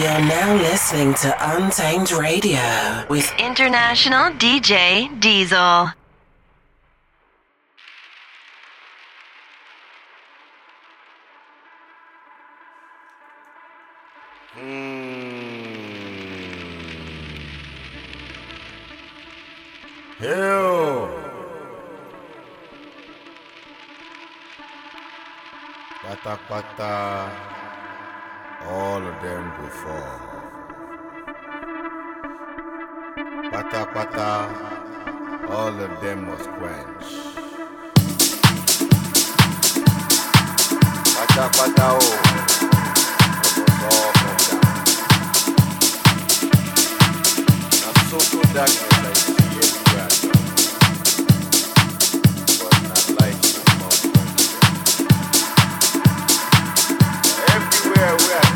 You're now listening to Untamed Radio with International DJ Diezel. Hmm. Hell. Pata pata. Them fall. Pata pata. All of them must quench. Pata pata oh. They must all down. Now social darkness I see everywhere. But not come from there. Everywhere where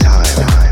time.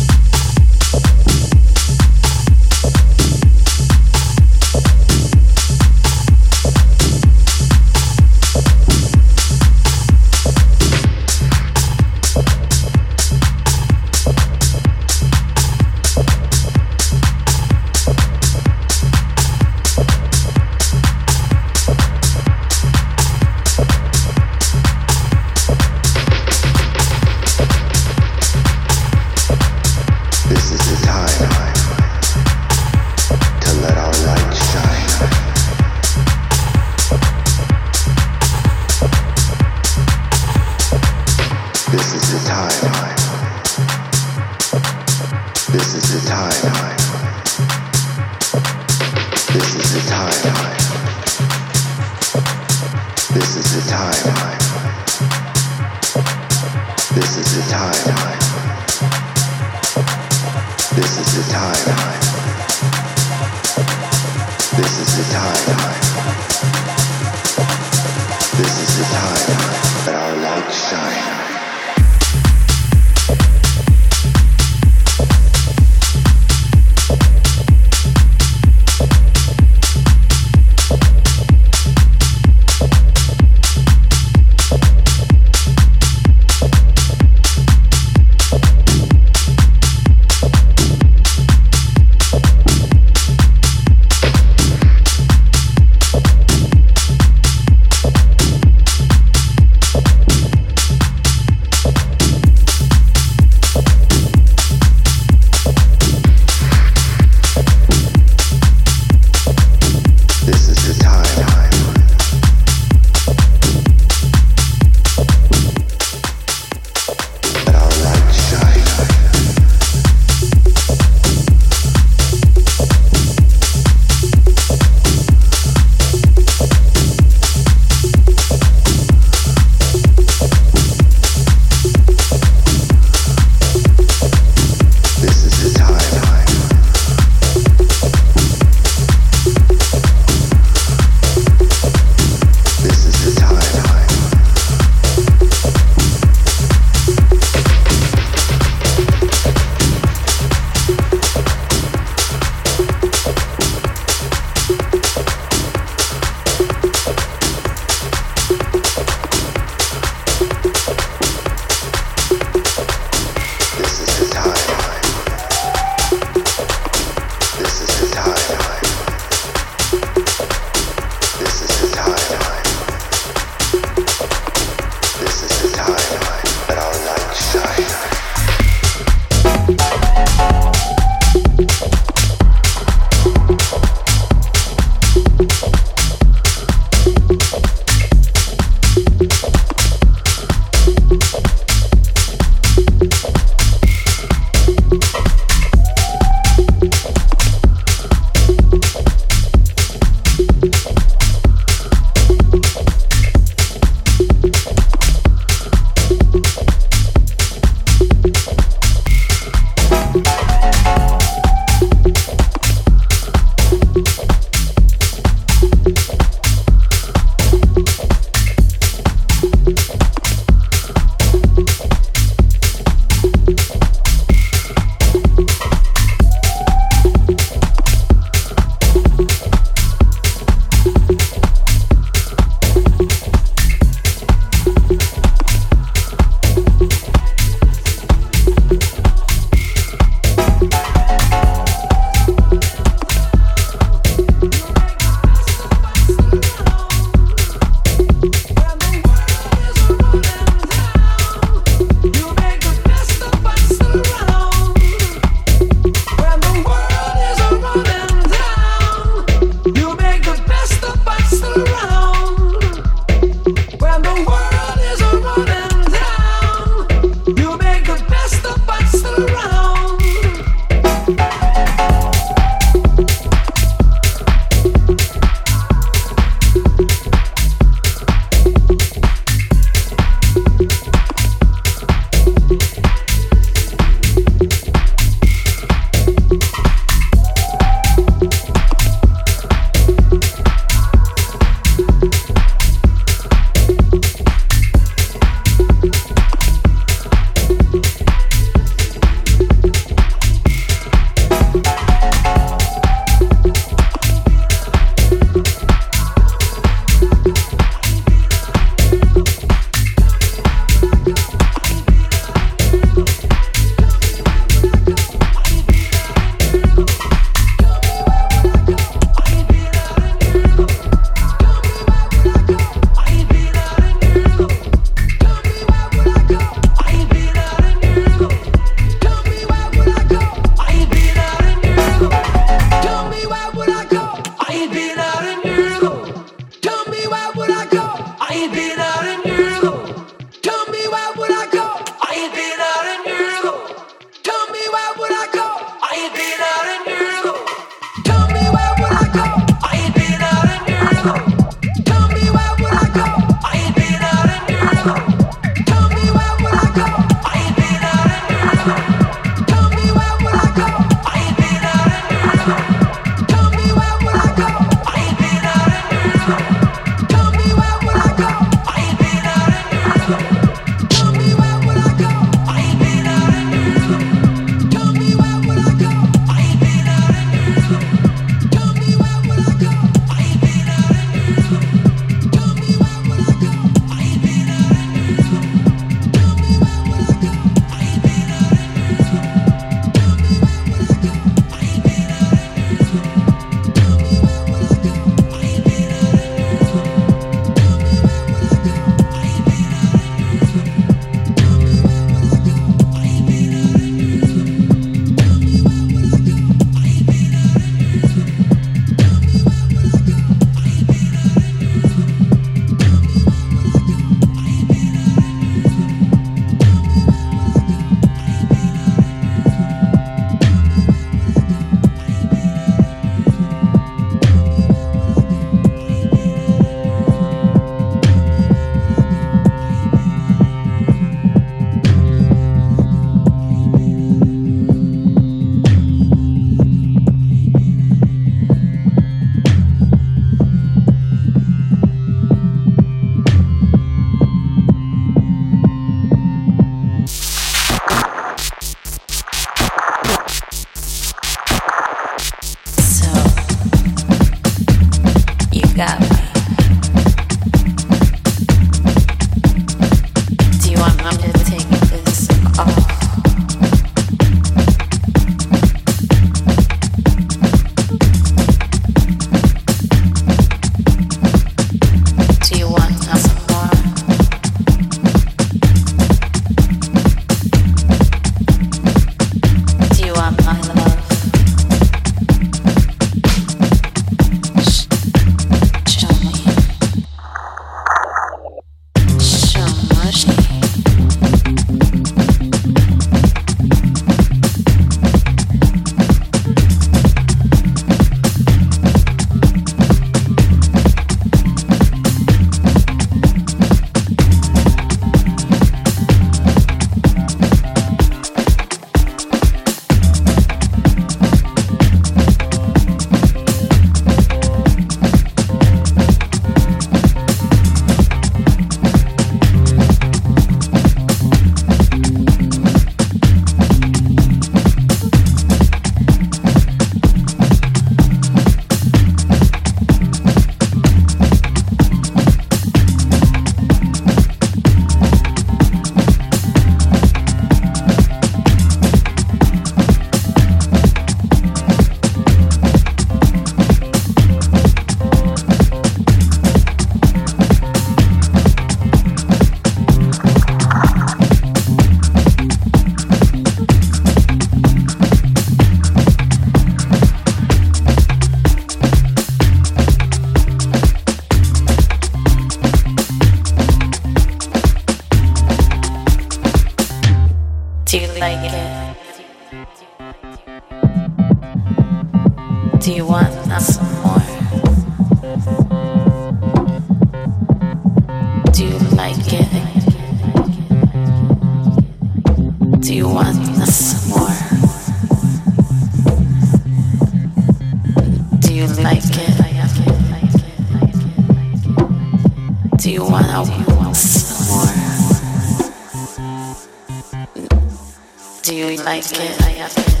Do you like